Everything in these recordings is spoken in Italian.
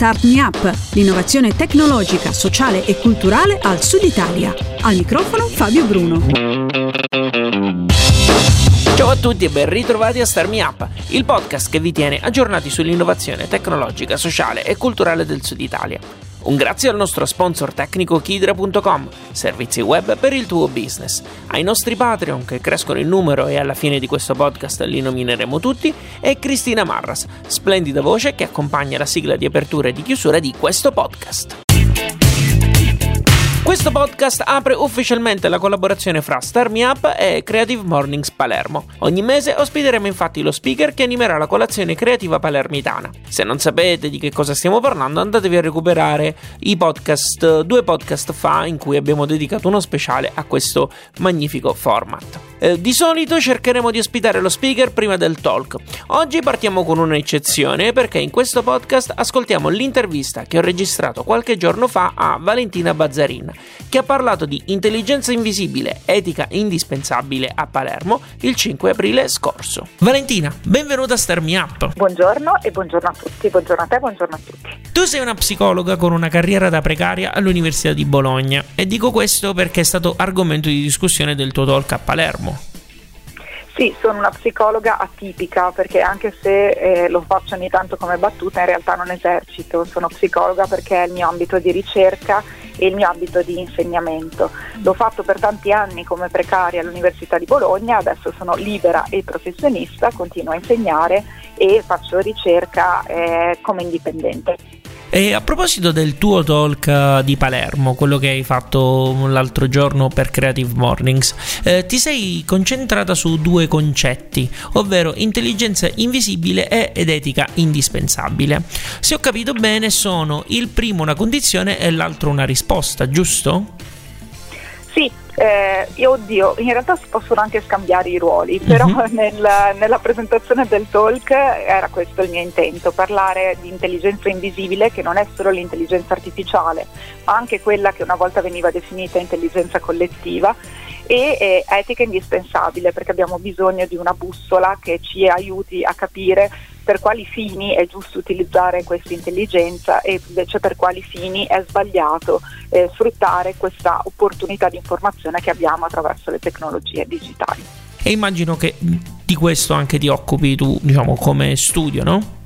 Start Me Up, l'innovazione tecnologica, sociale e culturale al Sud Italia. Al microfono Fabio Bruno. Ciao a tutti e ben ritrovati a Start Me Up, il podcast che vi tiene aggiornati sull'innovazione tecnologica, sociale e culturale del Sud Italia. Un grazie al nostro sponsor tecnico Kidra.com, servizi web per il tuo business, ai nostri Patreon che crescono in numero e alla fine di questo podcast li nomineremo tutti, e Cristina Marras, splendida voce che accompagna la sigla di apertura e di chiusura di questo podcast. Questo podcast apre ufficialmente la collaborazione fra Star Me Up e Creative Mornings Palermo. Ogni mese ospiteremo infatti lo speaker che animerà la colazione creativa palermitana. Se non sapete di che cosa stiamo parlando, andatevi a recuperare i podcast, due podcast fa in cui abbiamo dedicato uno speciale a questo magnifico format. Eh, di solito cercheremo di ospitare lo speaker prima del talk. Oggi partiamo con un'eccezione perché in questo podcast ascoltiamo l'intervista che ho registrato qualche giorno fa a Valentina Bazzarin, che ha parlato di intelligenza invisibile, etica indispensabile a Palermo il 5 aprile scorso. Valentina, benvenuta a Star Me Up. Buongiorno e buongiorno a tutti, buongiorno a te, buongiorno a tutti. Tu sei una psicologa con una carriera da precaria all'Università di Bologna e dico questo perché è stato argomento di discussione del tuo talk a Palermo. Sì, sono una psicologa atipica perché anche se eh, lo faccio ogni tanto come battuta, in realtà non esercito, sono psicologa perché è il mio ambito di ricerca e il mio ambito di insegnamento. L'ho fatto per tanti anni come precaria all'Università di Bologna, adesso sono libera e professionista, continuo a insegnare e faccio ricerca eh, come indipendente. E a proposito del tuo talk eh, di Palermo, quello che hai fatto l'altro giorno per Creative Mornings, eh, ti sei concentrata su due concetti, ovvero intelligenza invisibile ed etica indispensabile. Se ho capito bene, sono il primo una condizione e l'altro una risposta, giusto? Sì, eh, io oddio, in realtà si possono anche scambiare i ruoli, però uh-huh. nel, nella presentazione del talk era questo il mio intento, parlare di intelligenza invisibile che non è solo l'intelligenza artificiale, ma anche quella che una volta veniva definita intelligenza collettiva e eh, etica indispensabile perché abbiamo bisogno di una bussola che ci aiuti a capire per quali fini è giusto utilizzare questa intelligenza e invece per quali fini è sbagliato eh, sfruttare questa opportunità di informazione che abbiamo attraverso le tecnologie digitali. E immagino che di questo anche ti occupi tu, diciamo, come studio, no?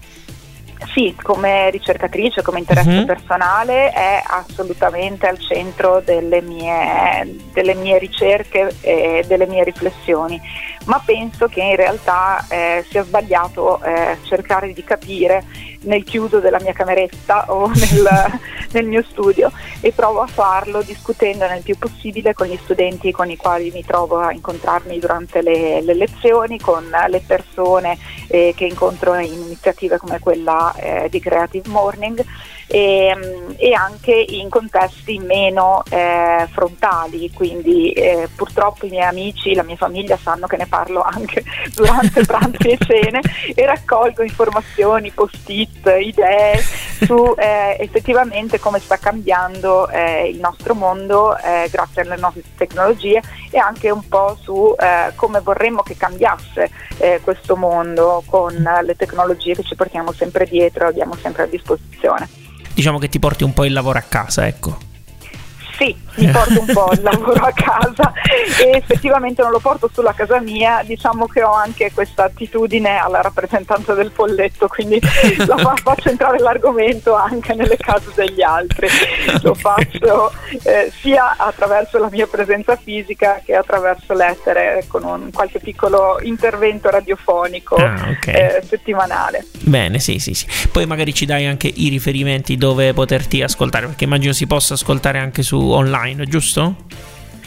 Sì, come ricercatrice, come interesse uh-huh. personale è assolutamente al centro delle mie, delle mie, ricerche e delle mie riflessioni, ma penso che in realtà eh, sia sbagliato eh, cercare di capire nel chiuso della mia cameretta o nel, nel, mio studio e provo a farlo discutendo nel più possibile con gli studenti con i quali mi trovo a incontrarmi durante le, le lezioni, con le persone eh, che incontro in iniziative come quella eh, di Creative Morning e, e, anche in contesti meno eh, frontali, quindi eh, purtroppo i miei amici, la mia famiglia sanno che ne parlo anche durante pranzi e cene e raccolgo informazioni, post-it, idee su eh, effettivamente come sta cambiando eh, il nostro mondo eh, grazie alle nuove tecnologie e anche un po' su eh, come vorremmo che cambiasse questo mondo con le tecnologie che ci portiamo sempre dietro e abbiamo sempre a disposizione diciamo che ti porti un po' il lavoro a casa, ecco. Sì, mi porto un po' il lavoro a casa e effettivamente non lo porto solo a casa mia, diciamo che ho anche questa attitudine alla rappresentanza del polletto, quindi fa- faccio entrare l'argomento anche nelle case degli altri, lo faccio eh, sia attraverso la mia presenza fisica che attraverso lettere con un qualche piccolo intervento radiofonico ah, okay. eh, settimanale. Bene, sì, sì, sì. Poi magari ci dai anche i riferimenti dove poterti ascoltare, perché immagino si possa ascoltare anche su online, giusto?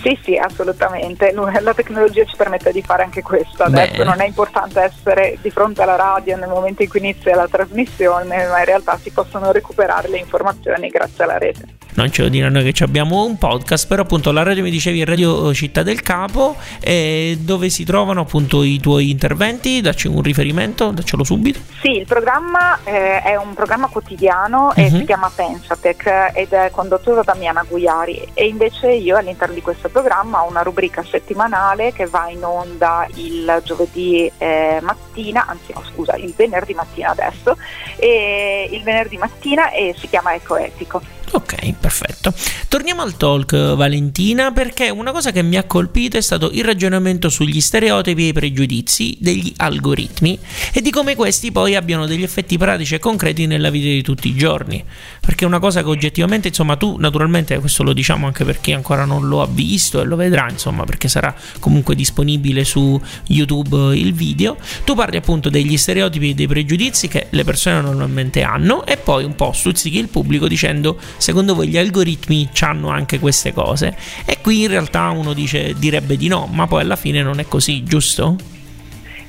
Sì, sì, assolutamente. La tecnologia ci permette di fare anche questo. Adesso Bene. non è importante essere di fronte alla radio nel momento in cui inizia la trasmissione, ma in realtà si possono recuperare le informazioni grazie alla rete. non ce lo noi che abbiamo un podcast, però appunto la radio mi dicevi Radio Città del Capo, eh, dove si trovano appunto i tuoi interventi, dacci un riferimento, daccelo subito. Sì, il programma eh, è un programma quotidiano e uh-huh. si chiama Pensatec ed è condotto da Damiana Guiari e invece io all'interno di questo programma una rubrica settimanale che va in onda il giovedì eh, mattina, anzi no scusa, il venerdì mattina adesso, e il venerdì mattina e si chiama Eco Etico. Ok, perfetto. Torniamo al talk, Valentina, perché una cosa che mi ha colpito è stato il ragionamento sugli stereotipi e i pregiudizi degli algoritmi e di come questi poi abbiano degli effetti pratici e concreti nella vita di tutti i giorni. Perché è una cosa che oggettivamente, insomma, tu naturalmente questo lo diciamo anche per chi ancora non lo ha visto e lo vedrà, insomma, perché sarà comunque disponibile su YouTube il video. Tu parli appunto degli stereotipi e dei pregiudizi che le persone normalmente hanno e poi un po' stuzzichi il pubblico dicendo secondo voi gli algoritmi hanno anche queste cose? E qui in realtà uno dice, direbbe di no, ma poi alla fine non è così, giusto?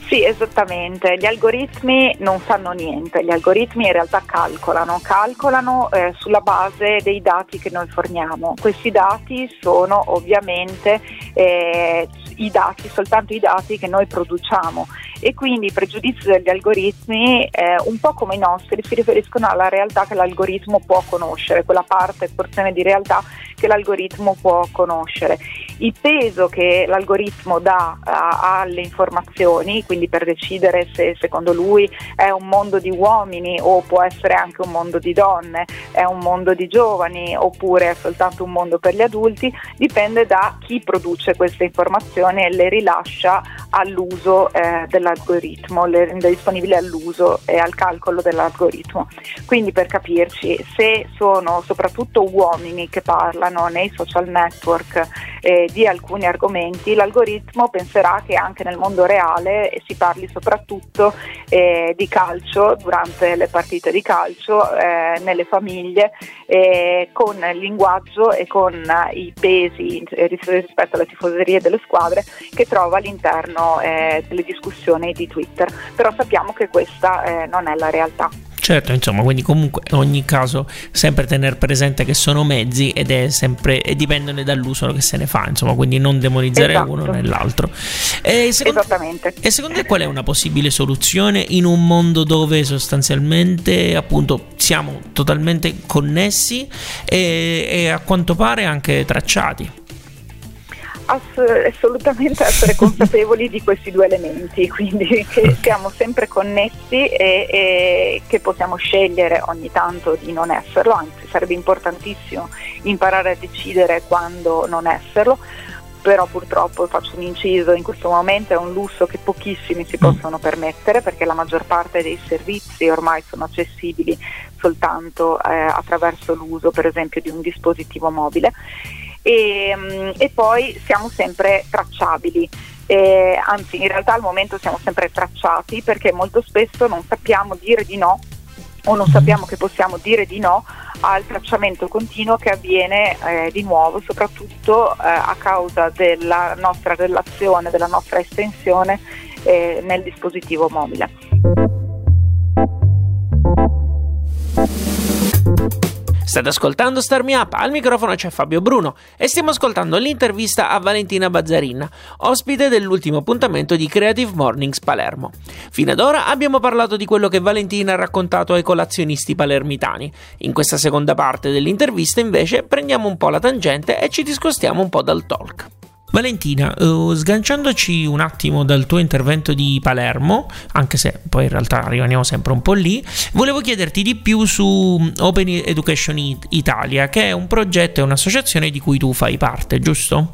Sì, esattamente. Gli algoritmi non fanno niente, gli algoritmi in realtà calcolano, calcolano eh, sulla base dei dati che noi forniamo. Questi dati sono ovviamente eh, i dati, soltanto i dati che noi produciamo e quindi i pregiudizi degli algoritmi, eh, un po' come i nostri, si riferiscono alla realtà che l'algoritmo può conoscere, quella parte, porzione di realtà che l'algoritmo può conoscere. Il peso che l'algoritmo dà a, alle informazioni, quindi per decidere se secondo lui è un mondo di uomini o può essere anche un mondo di donne, è un mondo di giovani oppure è soltanto un mondo per gli adulti, dipende da chi produce queste informazioni e le rilascia all'uso eh, dell'algoritmo, le rende disponibili all'uso e al calcolo dell'algoritmo. Quindi per capirci, se sono soprattutto uomini che parlano nei social network eh, di alcuni argomenti, l'algoritmo penserà che anche nel mondo reale si parli soprattutto eh, di calcio durante le partite di calcio, eh, nelle famiglie, eh, con il linguaggio e con i pesi rispetto alle tifoserie delle squadre che trova all'interno eh, delle discussioni di Twitter. Però sappiamo che questa eh, non è la realtà. Certo, insomma, quindi comunque in ogni caso sempre tenere presente che sono mezzi ed è sempre e dipendono dall'uso che se ne fa, insomma, quindi non demonizzare esatto. uno nell'altro. E secondo, Esattamente. E secondo te qual è una possibile soluzione in un mondo dove sostanzialmente appunto siamo totalmente connessi e, e a quanto pare anche tracciati? Ass- assolutamente essere consapevoli di questi due elementi, quindi che siamo sempre connessi e, e, che possiamo scegliere ogni tanto di non esserlo, anzi sarebbe importantissimo imparare a decidere quando non esserlo, però purtroppo faccio un inciso, in questo momento è un lusso che pochissimi si mm. possono permettere perché la maggior parte dei servizi ormai sono accessibili soltanto eh, attraverso l'uso per esempio di un dispositivo mobile e, mm, e poi siamo sempre tracciabili. Eh, anzi, in realtà al momento siamo sempre tracciati perché molto spesso non sappiamo dire di no o non sappiamo che possiamo dire di no al tracciamento continuo che avviene eh, di nuovo soprattutto eh, a causa della nostra relazione, della nostra estensione eh, nel dispositivo mobile. State ascoltando Star Me Up, al microfono c'è Fabio Bruno e stiamo ascoltando l'intervista a Valentina Bazzarin, ospite dell'ultimo appuntamento di Creative Mornings Palermo. Fino ad ora abbiamo parlato di quello che Valentina ha raccontato ai colazionisti palermitani. In questa seconda parte dell'intervista invece prendiamo un po' la tangente e ci discostiamo un po' dal talk. Valentina, uh, sganciandoci un attimo dal tuo intervento di Palermo, anche se poi in realtà rimaniamo sempre un po' lì, volevo chiederti di più su Open Education Italia, che è un progetto e un'associazione di cui tu fai parte, giusto?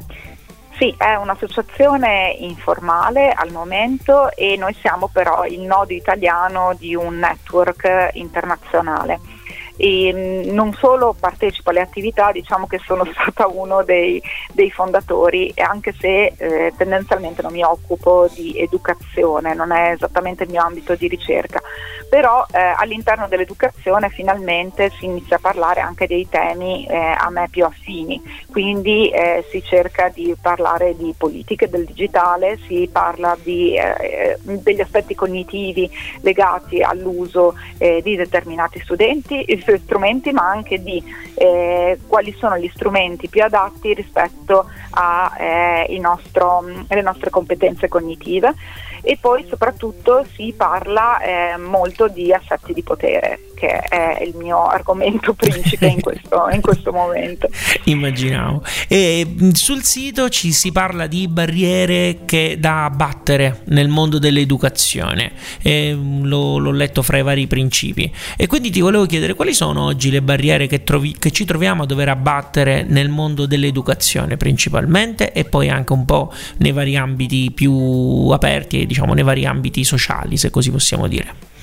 Sì, è un'associazione informale al momento e noi siamo però il nodo italiano di un network internazionale e mm, non solo partecipo alle attività, diciamo che sono stata uno dei, dei fondatori, anche se eh, tendenzialmente non mi occupo di educazione, non è esattamente il mio ambito di ricerca, però eh, all'interno dell'educazione finalmente si inizia a parlare anche dei temi eh, a me più affini, quindi eh, si cerca di parlare di politiche del digitale, si parla di, eh, degli aspetti cognitivi legati all'uso eh, di determinati studenti, suoi strumenti ma anche di eh, quali sono gli strumenti più adatti rispetto alle eh, nostre competenze cognitive e poi soprattutto si parla eh, molto di assetti di potere che è il mio argomento principe in questo, in questo momento. Immaginavo. E sul sito ci si parla di barriere che da abbattere nel mondo dell'educazione, e l'ho, l'ho, letto fra i vari principi. E quindi ti volevo chiedere quali sono oggi le barriere che, trovi, che ci troviamo a dover abbattere nel mondo dell'educazione principalmente e poi anche un po' nei vari ambiti più aperti e diciamo nei vari ambiti sociali, se così possiamo dire.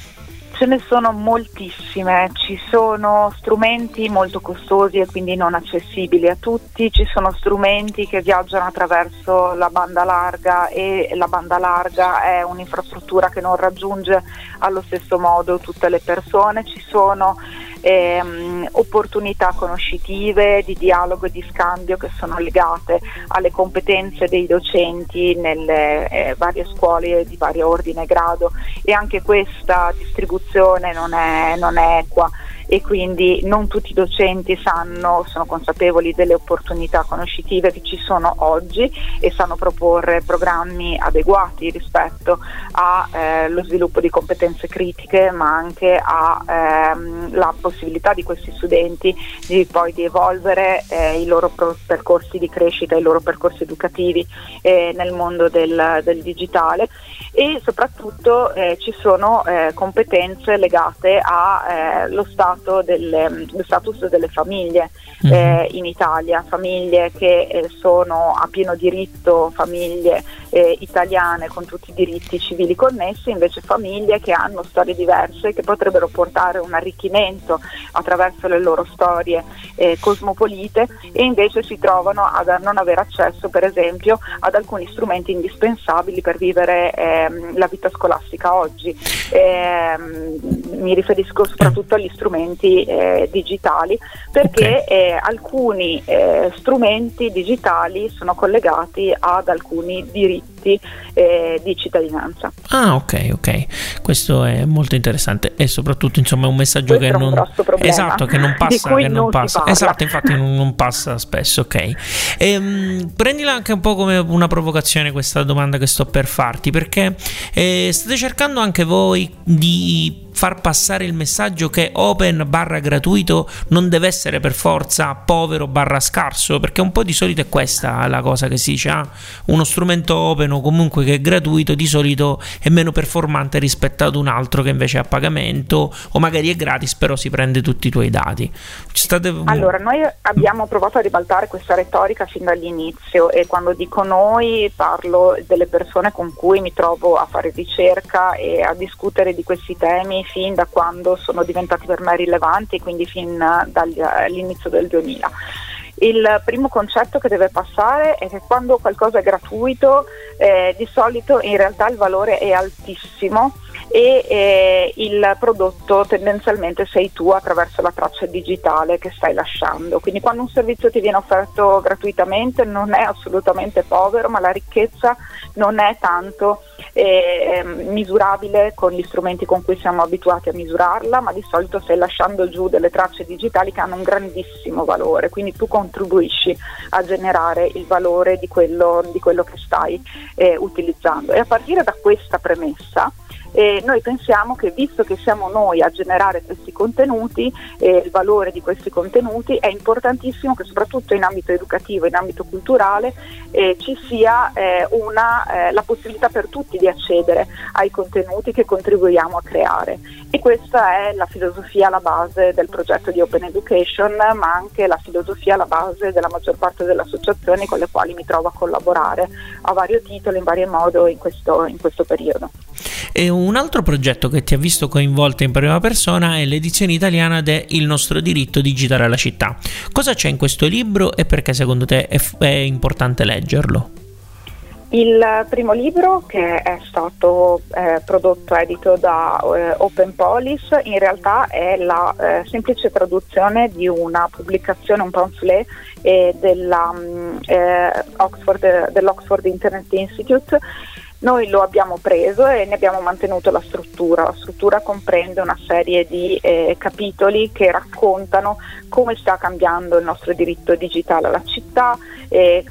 Ce ne sono moltissime, ci sono strumenti molto costosi e quindi non accessibili a tutti, ci sono strumenti che viaggiano attraverso la banda larga e la banda larga è un'infrastruttura che non raggiunge allo stesso modo tutte le persone, ci sono ehm, opportunità conoscitive, di dialogo e di scambio che sono legate alle competenze dei docenti nelle eh, varie scuole di vario ordine e grado. E anche questa distribuzione non è, non è equa e quindi non tutti i docenti sanno, sono consapevoli delle opportunità conoscitive che ci sono oggi e sanno proporre programmi adeguati rispetto allo eh, sviluppo di competenze critiche ma anche alla ehm, possibilità di questi studenti di poi di evolvere eh, i loro percorsi di crescita, i loro percorsi educativi eh, nel mondo del, del, digitale. E soprattutto eh, ci sono eh, competenze legate allo eh, stato stato delle, lo status delle famiglie mm-hmm. eh, in Italia, famiglie che eh, sono a pieno diritto, famiglie eh, italiane con tutti i diritti civili connessi, invece famiglie che hanno storie diverse che potrebbero portare un arricchimento attraverso le loro storie eh, cosmopolite e invece si trovano a non avere accesso per esempio ad alcuni strumenti indispensabili per vivere ehm, la vita scolastica oggi. Ehm, mi riferisco soprattutto agli strumenti eh, digitali perché okay. eh, alcuni eh, strumenti digitali sono collegati ad alcuni diritti eh, di cittadinanza. Ah, ok, ok. Questo è molto interessante e soprattutto insomma è un messaggio Questo che non esatto, che non passa, che non passa. Esatto, infatti non, non, passa spesso, ok. Ehm, prendila anche un po' come una provocazione questa domanda che sto per farti perché eh, state cercando anche voi di far passare il messaggio che open barra gratuito non deve essere per forza povero barra scarso, perché un po' di solito è questa la cosa che si dice, ah, uno strumento open o comunque che è gratuito di solito è meno performante rispetto ad un altro che invece è a pagamento o magari è gratis però si prende tutti i tuoi dati. State... Allora, noi abbiamo provato a ribaltare questa retorica fin dall'inizio e quando dico noi parlo delle persone con cui mi trovo a fare ricerca e a discutere di questi temi fin da quando sono diventati per me rilevanti, quindi fin dall'inizio del 2000. Il primo concetto che deve passare è che quando qualcosa è gratuito, eh, di solito in realtà il valore è altissimo e eh, il prodotto tendenzialmente sei tu attraverso la traccia digitale che stai lasciando. Quindi quando un servizio ti viene offerto gratuitamente non è assolutamente povero, ma la ricchezza non è tanto eh, misurabile con gli strumenti con cui siamo abituati a misurarla, ma di solito stai lasciando giù delle tracce digitali che hanno un grandissimo valore, quindi tu contribuisci a generare il valore di quello, di quello che stai eh, utilizzando. E a partire da questa premessa e noi pensiamo che visto che siamo noi a generare questi contenuti, eh, il valore di questi contenuti, è importantissimo che soprattutto in ambito educativo, in ambito culturale, eh, ci sia eh, una, eh, la possibilità per tutti di accedere ai contenuti che contribuiamo a creare. E questa è la filosofia alla base del progetto di Open Education, ma anche la filosofia alla base della maggior parte delle associazioni con le quali mi trovo a collaborare a vario titolo, in vario modo in questo, in questo periodo. Un altro progetto che ti ha visto coinvolta in prima persona è l'edizione italiana de Il nostro diritto digitare alla città. Cosa c'è in questo libro e perché secondo te è, f- è importante leggerlo? Il primo libro che è stato eh, prodotto edito da eh, Open Police in realtà è la eh, semplice traduzione di una pubblicazione, un pamphlet eh, della, um, Oxford, dell'Oxford Internet Institute Noi lo abbiamo preso e ne abbiamo mantenuto la struttura. La struttura comprende una serie di eh, capitoli che raccontano come sta cambiando il nostro diritto digitale alla città, eh,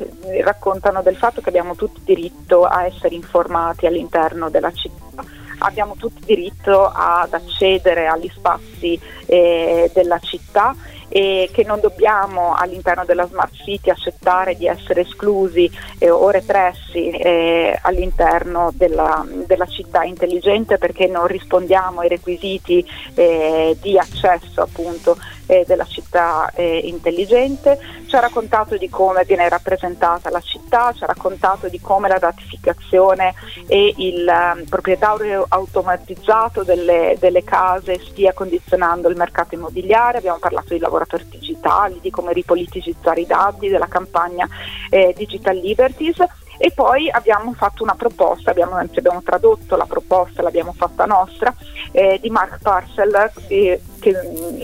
raccontano del fatto che abbiamo tutti diritto a essere informati all'interno della città abbiamo tutti diritto ad accedere agli spazi eh, della città e che non dobbiamo all'interno della Smart City accettare di essere esclusi eh, o repressi eh, all'interno della, della, città intelligente perché non rispondiamo ai requisiti eh, di accesso appunto eh, della città eh, intelligente, ci ha raccontato di come viene rappresentata la città, ci ha raccontato di come la datificazione e il um, proprietario automatizzato delle, delle, case stia condizionando il mercato immobiliare, abbiamo parlato di lavoratori digitali, di come ripoliticizzare i dati, della campagna eh, Digital Liberties. E poi abbiamo fatto una proposta, abbiamo, abbiamo tradotto la proposta, l'abbiamo fatta nostra, eh, di Mark Parcel, eh, che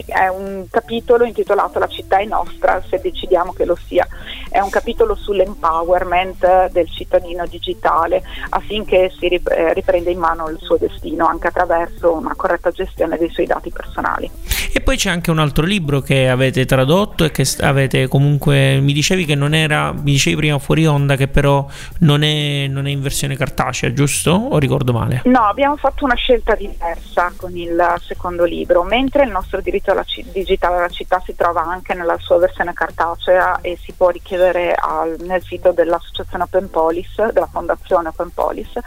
è un capitolo intitolato La città è nostra, se decidiamo che lo sia. È un capitolo sull'empowerment del cittadino digitale affinché si eh, riprenda in mano il suo destino anche attraverso una corretta gestione dei suoi dati personali. E poi c'è anche un altro libro che avete tradotto e che avete comunque, mi dicevi che non era, mi dicevi prima fuori onda che però non è, non è in versione cartacea, giusto? O ricordo male? No, abbiamo fatto una scelta diversa con il secondo libro, mentre il nostro diritto alla c- digitale alla città si trova anche nella sua versione cartacea e si può richiedere al, nel sito dell'associazione Open Police, della fondazione Open Police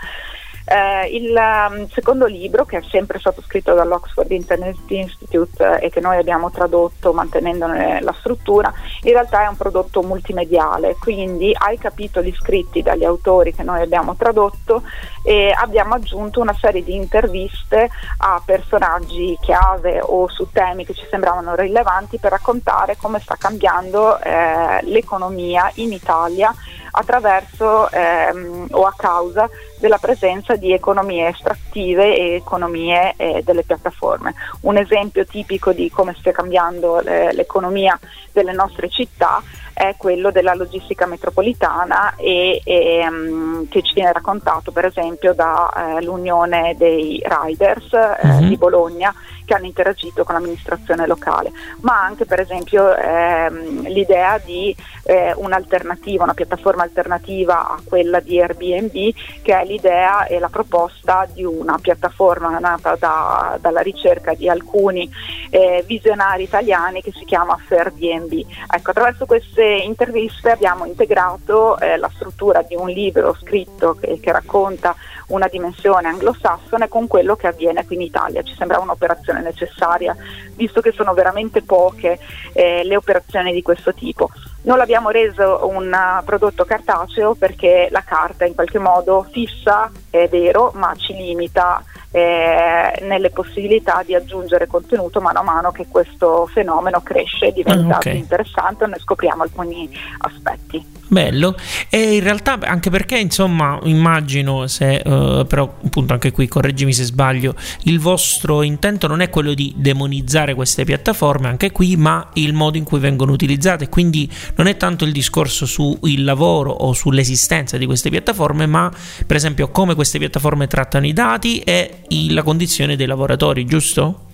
eh, il um, secondo libro, che è sempre stato scritto dall'Oxford Internet Institute eh, e che noi abbiamo tradotto mantenendone la struttura, in realtà è un prodotto multimediale, quindi ai capitoli scritti dagli autori che noi abbiamo tradotto eh, abbiamo aggiunto una serie di interviste a personaggi chiave o su temi che ci sembravano rilevanti per raccontare come sta cambiando eh, l'economia in Italia attraverso ehm, o a causa della presenza di economie estrattive e economie eh, delle piattaforme. Un esempio tipico di come stia cambiando eh, l'economia delle nostre città è quello della logistica metropolitana e, e um, che ci viene raccontato per esempio dall'Unione eh, dei Riders eh, mm-hmm. di Bologna che hanno interagito con l'amministrazione locale, ma anche per esempio ehm, l'idea di eh, un'alternativa, una piattaforma alternativa a quella di Airbnb, che è l'idea e la proposta di una piattaforma nata da, dalla ricerca di alcuni eh, visionari italiani che si chiama Airbnb. Ecco, attraverso queste interviste abbiamo integrato eh, la struttura di un libro scritto che, che racconta una dimensione anglosassone con quello che avviene qui in Italia. Ci sembra un'operazione necessaria, visto che sono veramente poche eh, le operazioni di questo tipo. Non l'abbiamo reso un uh, prodotto cartaceo perché la carta in qualche modo fissa, è vero, ma ci limita eh, nelle possibilità di aggiungere contenuto mano a mano che questo fenomeno cresce e diventa ah, okay. più interessante e ne scopriamo alcuni aspetti. Bello, e in realtà anche perché insomma immagino se uh, però appunto anche qui correggimi se sbaglio il vostro intento non è quello di demonizzare queste piattaforme anche qui ma il modo in cui vengono utilizzate quindi non è tanto il discorso sul lavoro o sull'esistenza di queste piattaforme ma per esempio come queste piattaforme trattano i dati e la condizione dei lavoratori giusto?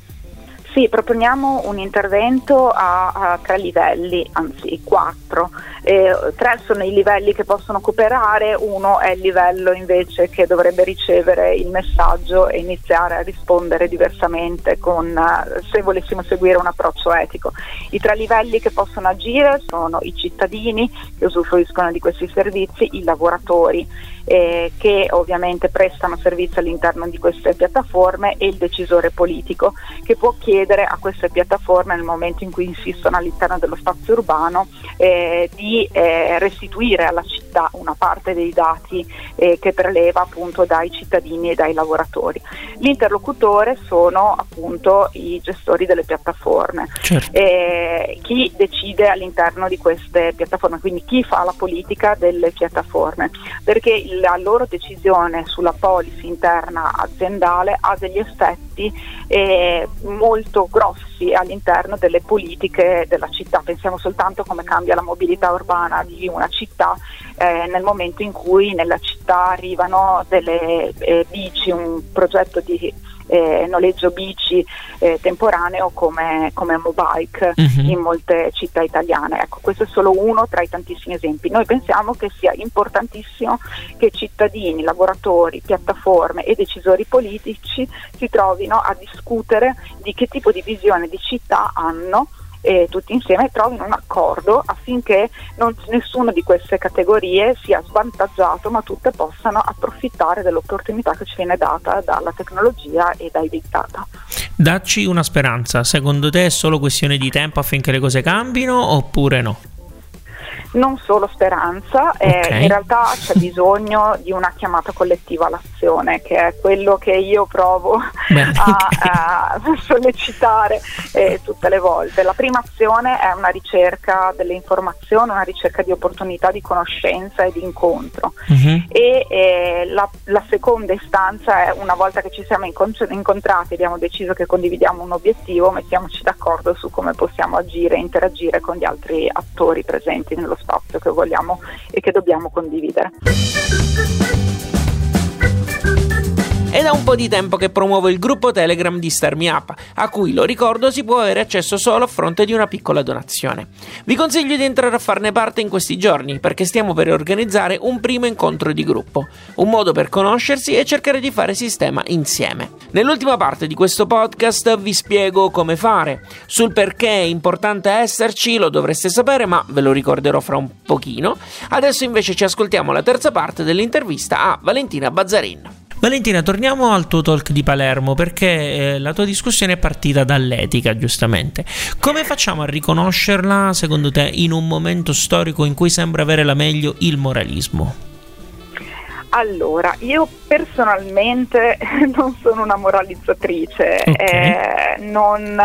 Sì, proponiamo un intervento a, a tre livelli, anzi quattro. Eh, tre sono i livelli che possono cooperare, uno è il livello invece che dovrebbe ricevere il messaggio e iniziare a rispondere diversamente con, se volessimo seguire un approccio etico. I tre livelli che possono agire sono i cittadini che usufruiscono di questi servizi, i lavoratori eh, che ovviamente prestano servizio all'interno di queste piattaforme e il decisore politico che può chiedere a queste piattaforme nel momento in cui insistono all'interno dello spazio urbano eh, di eh, restituire alla città una parte dei dati eh, che preleva appunto dai cittadini e dai lavoratori. L'interlocutore sono appunto i gestori delle piattaforme, certo. Eh, chi decide all'interno di queste piattaforme, quindi chi fa la politica delle piattaforme, perché il la loro decisione sulla policy interna aziendale ha degli effetti eh, molto grossi all'interno delle politiche della città. Pensiamo soltanto come cambia la mobilità urbana di una città eh, nel momento in cui nella città arrivano delle eh, bici, un progetto di eh, noleggio bici eh, temporaneo come, come Mobike uh-huh. in molte città italiane. Ecco, questo è solo uno tra i tantissimi esempi. Noi pensiamo che sia importantissimo che cittadini, lavoratori, piattaforme e decisori politici si trovino a discutere di che tipo di visione di città hanno e tutti insieme trovino un accordo affinché non, nessuna di queste categorie sia svantaggiato ma tutte possano approfittare dell'opportunità che ci viene data dalla tecnologia e dai big data. Dacci una speranza, secondo te è solo questione di tempo affinché le cose cambino oppure no? Non solo speranza, eh, okay. in realtà c'è bisogno di una chiamata collettiva all'azione, che è quello che io provo Beh, a, a, sollecitare eh, tutte le volte. La prima azione è una ricerca delle informazioni, una ricerca di opportunità di conoscenza e di incontro. Uh-huh. E eh, la, la, seconda istanza è una volta che ci siamo incontrati e abbiamo deciso che condividiamo un obiettivo, mettiamoci d'accordo su come possiamo agire e interagire con gli altri attori presenti nello spazio che vogliamo e che dobbiamo condividere. È da un po' di tempo che promuovo il gruppo Telegram di Star Up, a cui, lo ricordo, si può avere accesso solo a fronte di una piccola donazione. Vi consiglio di entrare a farne parte in questi giorni, perché stiamo per organizzare un primo incontro di gruppo, un modo per conoscersi e cercare di fare sistema insieme. Nell'ultima parte di questo podcast vi spiego come fare, sul perché è importante esserci, lo dovreste sapere, ma ve lo ricorderò fra un pochino. Adesso invece ci ascoltiamo la terza parte dell'intervista a Valentina Bazzarin. Valentina, torniamo al tuo talk di Palermo perché eh, la tua discussione è partita dall'etica, giustamente. Come facciamo a riconoscerla, secondo te, in un momento storico in cui sembra avere la meglio il moralismo? Allora, io personalmente non sono una moralizzatrice, okay. eh, non,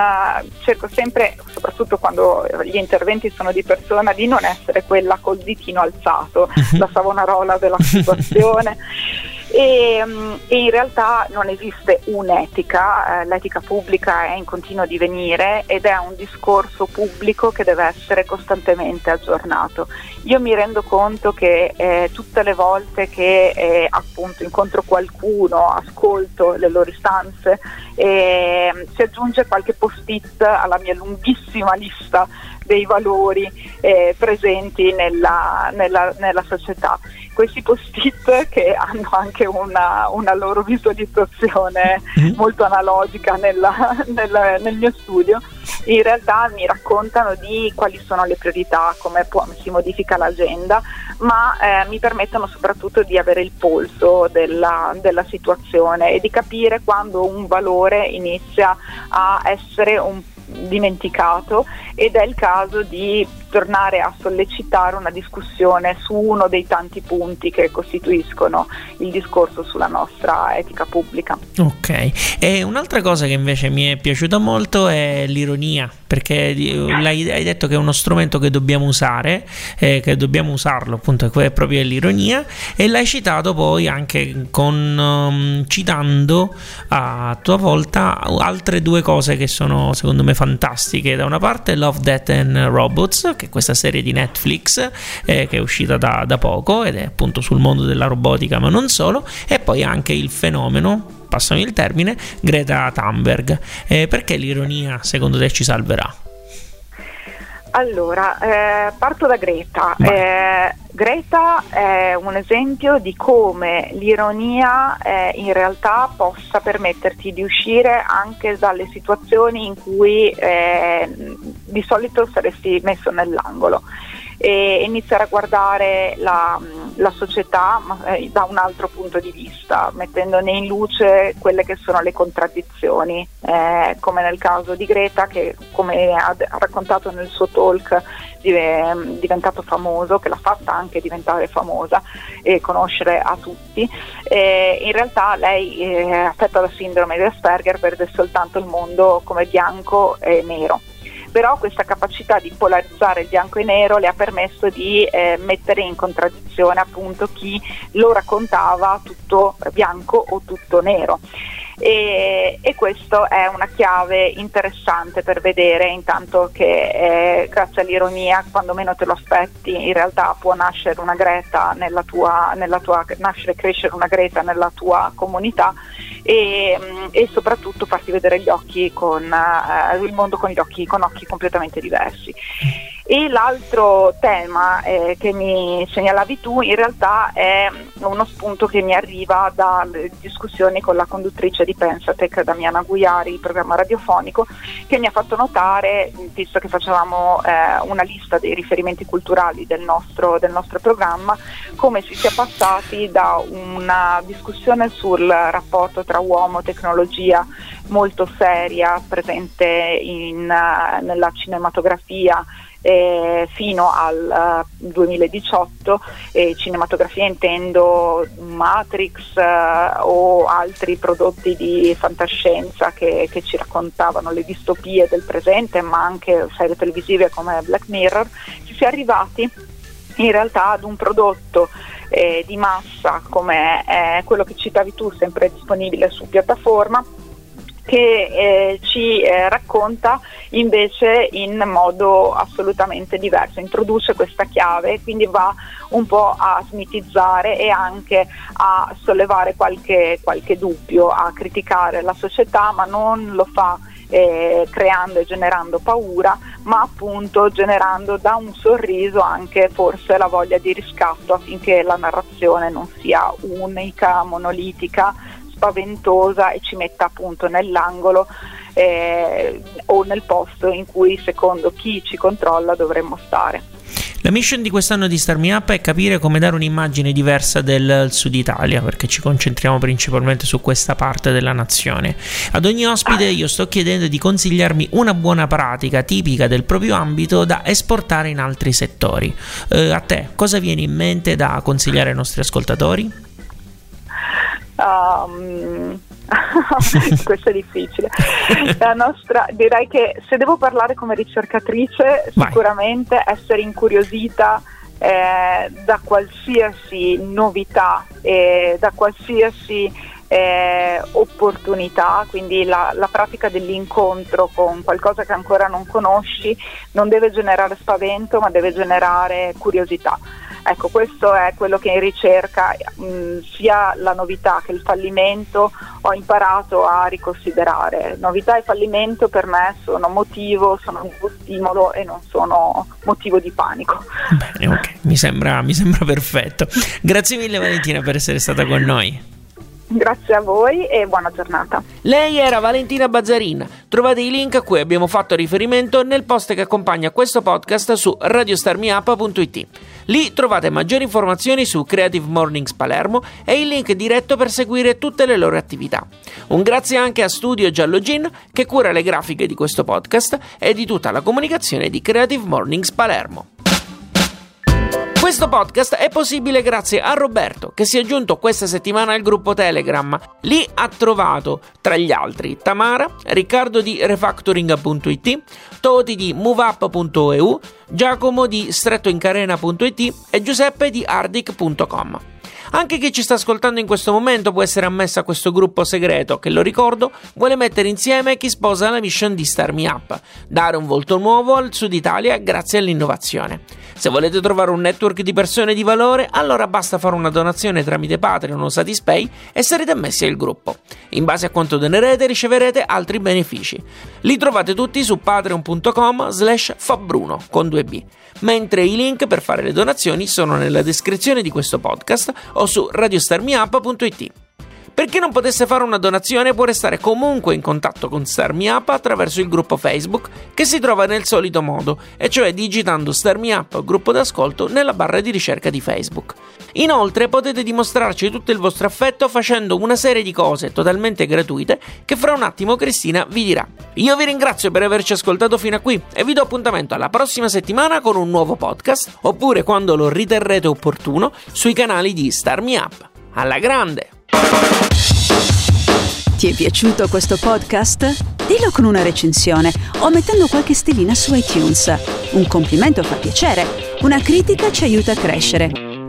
cerco sempre, soprattutto quando gli interventi sono di persona, di non essere quella col ditino alzato, mhm. la savonarola della situazione. E, mm, e, in realtà non esiste un'etica, eh, l'etica pubblica è in continuo divenire ed è un discorso pubblico che deve essere costantemente aggiornato. Io mi rendo conto che eh, tutte le volte che eh, appunto incontro qualcuno, ascolto le loro istanze, eh, si aggiunge qualche post-it alla mia lunghissima lista dei valori eh, presenti nella, nella, nella società questi post-it che hanno anche una, una loro visualizzazione mm-hmm. molto analogica nella, nella, nel mio studio, in realtà mi raccontano di quali sono le priorità, come può, si modifica l'agenda, ma eh, mi permettono soprattutto di avere il polso della, della situazione e di capire quando un valore inizia a essere un dimenticato ed è il caso di tornare a sollecitare una discussione su uno dei tanti punti che costituiscono il discorso sulla nostra etica pubblica. Ok, e un'altra cosa che invece mi è piaciuta molto è l'ironia, perché hai detto che è uno strumento che dobbiamo usare, eh, che dobbiamo usarlo, appunto, è proprio l'ironia, e l'hai citato poi anche con, um, citando a tua volta altre due cose che sono secondo me fantastiche. Da una parte Love, Death and Robots, che è questa serie di Netflix eh, che è uscita da, da poco ed è appunto sul mondo della robotica, ma non solo, e poi anche il fenomeno passami il termine, Greta Thunberg. Eh, perché l'ironia secondo te ci salverà? Allora, eh, parto da Greta. Eh, Greta è un esempio di come l'ironia eh, in realtà possa permetterti di uscire anche dalle situazioni in cui eh, di solito saresti messo nell'angolo e iniziare a guardare la, la società eh, da un altro punto di vista, mettendone in luce quelle che sono le contraddizioni, eh, come nel caso di Greta che come ha, ha raccontato nel suo talk è diventato famoso, che l'ha fatta anche diventare famosa e conoscere a tutti. Eh, in realtà lei è affetta da sindrome di Asperger, vede soltanto il mondo come bianco e nero però questa capacità di polarizzare il bianco e nero le ha permesso di eh, mettere in contraddizione appunto chi lo raccontava tutto bianco o tutto nero. e, e questo è una chiave interessante per vedere intanto che eh, grazie all'ironia quando meno te lo aspetti in realtà può nascere una greta nella tua, nella tua nascere e crescere una greta nella tua comunità e, mm, e, soprattutto farti vedere gli occhi con uh, il mondo con occhi con occhi completamente diversi. E l'altro tema eh, che mi segnalavi tu in realtà è uno spunto che mi arriva dalle discussioni con la conduttrice di Pensatec, Damiana Guiari, il programma radiofonico, che mi ha fatto notare, visto che facevamo eh, una lista dei riferimenti culturali del nostro, del nostro programma, come si sia passati da una discussione sul rapporto tra uomo e tecnologia molto seria, presente in, uh, nella cinematografia eh, fino al uh, 2018 eh, cinematografia intendo Matrix eh, o altri prodotti di fantascienza che, che, ci raccontavano le distopie del presente ma anche serie televisive come Black Mirror si sia arrivati in realtà ad un prodotto eh, di massa come è quello che citavi tu sempre disponibile su piattaforma che eh, ci eh, racconta invece in modo assolutamente diverso, introduce questa chiave, quindi va un po' a smitizzare e anche a sollevare qualche, qualche dubbio, a criticare la società, ma non lo fa eh, creando e generando paura, ma appunto generando da un sorriso anche forse la voglia di riscatto affinché la narrazione non sia unica, monolitica, spaventosa e ci metta appunto nell'angolo eh, o nel posto in cui secondo chi ci controlla dovremmo stare. La mission di quest'anno di Star Me Up è capire come dare un'immagine diversa del Sud Italia, perché ci concentriamo principalmente su questa parte della nazione. Ad ogni ospite io sto chiedendo di consigliarmi una buona pratica tipica del proprio ambito da esportare in altri settori. Eh, a te, cosa viene in mente da consigliare ai nostri ascoltatori? Um, questo è difficile. La nostra, direi che se devo parlare come ricercatrice, Vai. sicuramente essere incuriosita eh, da qualsiasi novità, eh, da qualsiasi eh, opportunità, quindi la, la, pratica dell'incontro con qualcosa che ancora non conosci non deve generare spavento ma deve generare curiosità. Ecco, questo è quello che in ricerca, mh, sia la novità che il fallimento, ho imparato a riconsiderare. Novità e fallimento per me sono motivo, sono un stimolo e non sono motivo di panico. Bene, ok, mi sembra, mi sembra perfetto. Grazie mille Valentina per essere stata con noi. Grazie a voi e buona giornata. Lei era Valentina Bazzarin. Trovate i link a cui abbiamo fatto riferimento nel post che accompagna questo podcast su radiostarmiup.it. Lì trovate maggiori informazioni su Creative Mornings Palermo e il link diretto per seguire tutte le loro attività. Un grazie anche a Studio Giallo Gin che cura le grafiche di questo podcast e di tutta la comunicazione di Creative Mornings Palermo. Questo podcast è possibile grazie a Roberto, che si è aggiunto questa settimana al gruppo Telegram. Lì ha trovato, tra gli altri, Tamara, Riccardo di Refactoring.it, Toti di MoveUp.eu, Giacomo di StrettoIncarena.it e Giuseppe di Ardic.com. Anche chi ci sta ascoltando in questo momento può essere ammesso a questo gruppo segreto che, lo ricordo, vuole mettere insieme chi sposa la mission di Star Me Up, dare un volto nuovo al Sud Italia grazie all'innovazione. Se volete trovare un network di persone di valore, allora basta fare una donazione tramite Patreon o Satispay e sarete ammessi al gruppo. In base a quanto donerete riceverete altri benefici. Li trovate tutti su patreon.com slash fabbruno con 2b, mentre i link per fare le donazioni sono nella descrizione di questo podcast o su radiostarmiup.it. Per chi non potesse fare una donazione può restare comunque in contatto con Starmi Up attraverso il gruppo Facebook che si trova nel solito modo, e cioè digitando Starmi Up gruppo d'ascolto nella barra di ricerca di Facebook. Inoltre potete dimostrarci tutto il vostro affetto facendo una serie di cose totalmente gratuite che fra un attimo Cristina vi dirà. Io vi ringrazio per averci ascoltato fino a qui e vi do appuntamento alla prossima settimana con un nuovo podcast oppure quando lo riterrete opportuno sui canali di Starmi. Alla grande! Ti è piaciuto questo podcast? Dillo con una recensione o mettendo qualche stellina su iTunes. Un complimento fa piacere, una critica ci aiuta a crescere.